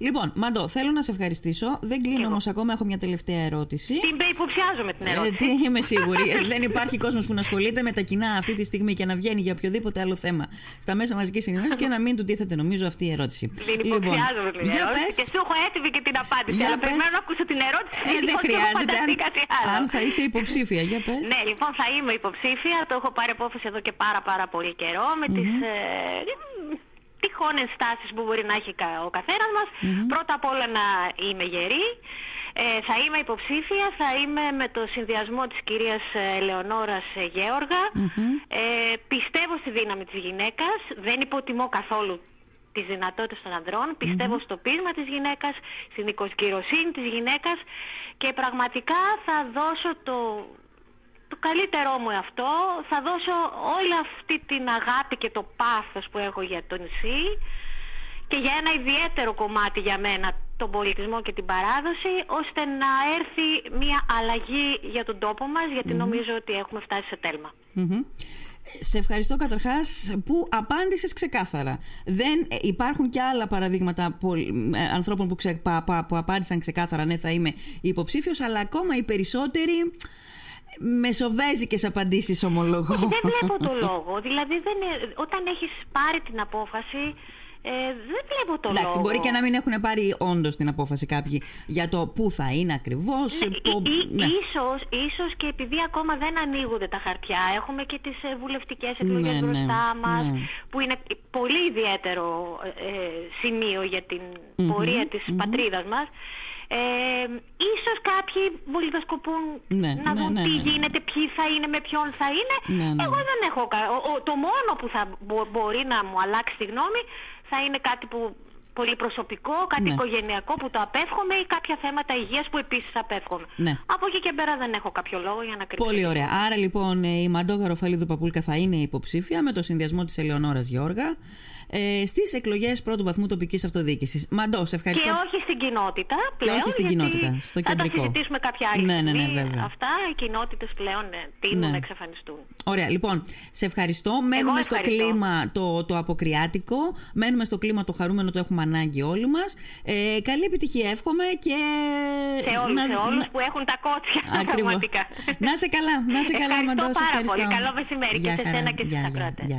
Λοιπόν, Μαντώ, θέλω να σε ευχαριστήσω. Δεν κλείνω όμως ακόμα, έχω μια τελευταία ερώτηση. Την υποψιάζομαι την Ε, ερώτηση. τι είμαι σίγουρη. Ε, Δεν υπάρχει κόσμος που να ασχολείται με τα κοινά αυτή τη στιγμή και να βγαίνει για οποιοδήποτε άλλο θέμα στα μέσα μαζικής ενημέρωσης και να μην του τίθεται, νομίζω, αυτή η ερώτηση. Την υποψιάζομαι την Λοιπόν, για ερώτηση πες. και σου έχω έτοιμη και την απάντηση. Για αλλά πες. περιμένω να ακούσω την ερώτηση. Ε, γιατί δεν όχι, έχω χρειάζεται. φανταστεί Αν, κάτι άλλο. αν θα είσαι υποψήφια, για πες. Ναι, λοιπόν, θα είμαι υποψήφια. Το έχω πάρει απόφαση εδώ και πάρα πάρα πολύ καιρό με τις ε, τυχόν ενστάσεις που μπορεί να έχει κα- ο καθένας μας. Πρώτα απ' όλα να είμαι γερή. Ε, θα είμαι υποψήφια, θα είμαι με το συνδυασμό της κυρίας ε, Ελεονόρας ε, Γέωργα. Ε, πιστεύω στη δύναμη της γυναίκας, δεν υποτιμώ καθόλου τις δυνατότητες των ανδρών, πιστεύω στο πείσμα της γυναίκας, στην οικοκυροσύνη της γυναίκας και πραγματικά θα δώσω το, το καλύτερό μου εαυτό, θα δώσω όλη αυτή την αγάπη και το πάθος που έχω για το νησί και για ένα ιδιαίτερο κομμάτι για μένα, τον πολιτισμό και την παράδοση, ώστε να έρθει μια αλλαγή για τον τόπο μας, γιατί νομίζω ότι έχουμε φτάσει σε τέλμα. Μμμ. Σε ευχαριστώ καταρχάς που απάντησες ξεκάθαρα. Δεν ε, υπάρχουν και άλλα παραδείγματα πολ- ε, ανθρώπων που, ξε, πα- πα- που απάντησαν ξεκάθαρα ναι θα είμαι υποψήφιος αλλά ακόμα οι περισσότεροι μεσοβέζικες απαντήσεις ομολογώ. Δεν βλέπω το λόγο. Δηλαδή, δεν είναι- όταν έχεις πάρει την απόφαση, ε, δεν βλέπω το Εντάξει, λόγο. μπορεί και να μην έχουν πάρει όντως την απόφαση κάποιοι για το πού θα είναι ακριβώς. Ναι, πο- ή- ή- ναι. ίσως, ίσως και επειδή ακόμα δεν ανοίγονται τα χαρτιά, έχουμε και τις ε, βουλευτικές εκλογές Ναι, ναι, μπροστά μας, ναι. που είναι πολύ ιδιαίτερο ε, σημείο για την πορεία της πατρίδας μας. Ε, ίσως κάποιοι βολιδοσκοπούν Ναι, να ναι, δουν ναι, τι ναι. γίνεται, ποιοι θα είναι, με ποιον θα είναι. Ναι, ναι. Εγώ δεν έχω... κα- ο- ο- το μόνο που θα μπο- μπορεί να μου αλλάξει τη γνώμη θα είναι κάτι που πολύ προσωπικό, κάτι Ναι. οικογενειακό που το απέφχομαι ή κάποια θέματα υγείας που επίσης απέφχομαι. Ναι. Από εκεί και πέρα δεν έχω κάποιο λόγο για να κρυφτώ. Πολύ ωραία. Άρα λοιπόν ε, η Μαντό Γαροφαλίδου Παπούλκα θα είναι υποψήφια με το συνδυασμό της Ελεονόρας Γιώργα ε, στις εκλογές πρώτου βαθμού τοπικής αυτοδιοίκησης. Μαντό, σε Και ευχαριστώ. όχι στην κοινότητα πλέον. όχι στην γιατί κοινότητα, στο Θα κεντρικό. τα συζητήσουμε κάποια άλλη Ναι, ναι, ναι, στιγμή. βέβαια. Αυτά οι κοινότητες πλέον ε, τείνουν Ναι. να εξαφανιστούν. Ωραία, λοιπόν, σε ευχαριστώ. Μένουμε στο ευχαριστώ. κλίμα το, το αποκριάτικο. Μένουμε στο κλίμα το χαρούμενο, το έχουμε ανάγκη όλοι μας. Ε, καλή επιτυχία, εύχομαι και. Σε όλους, να- σε όλους να- που έχουν τα κότσια Ακριβώς. πραγματικά. Να σε καλά, να σε καλά, Ευχαριστώ Μαντώ. σε πάρα πολύ. ευχαριστώ. Καλό μεσημέρι και Γεια σε χαρά. σένα και στους Γεια, γεια, ακροατές. γεια.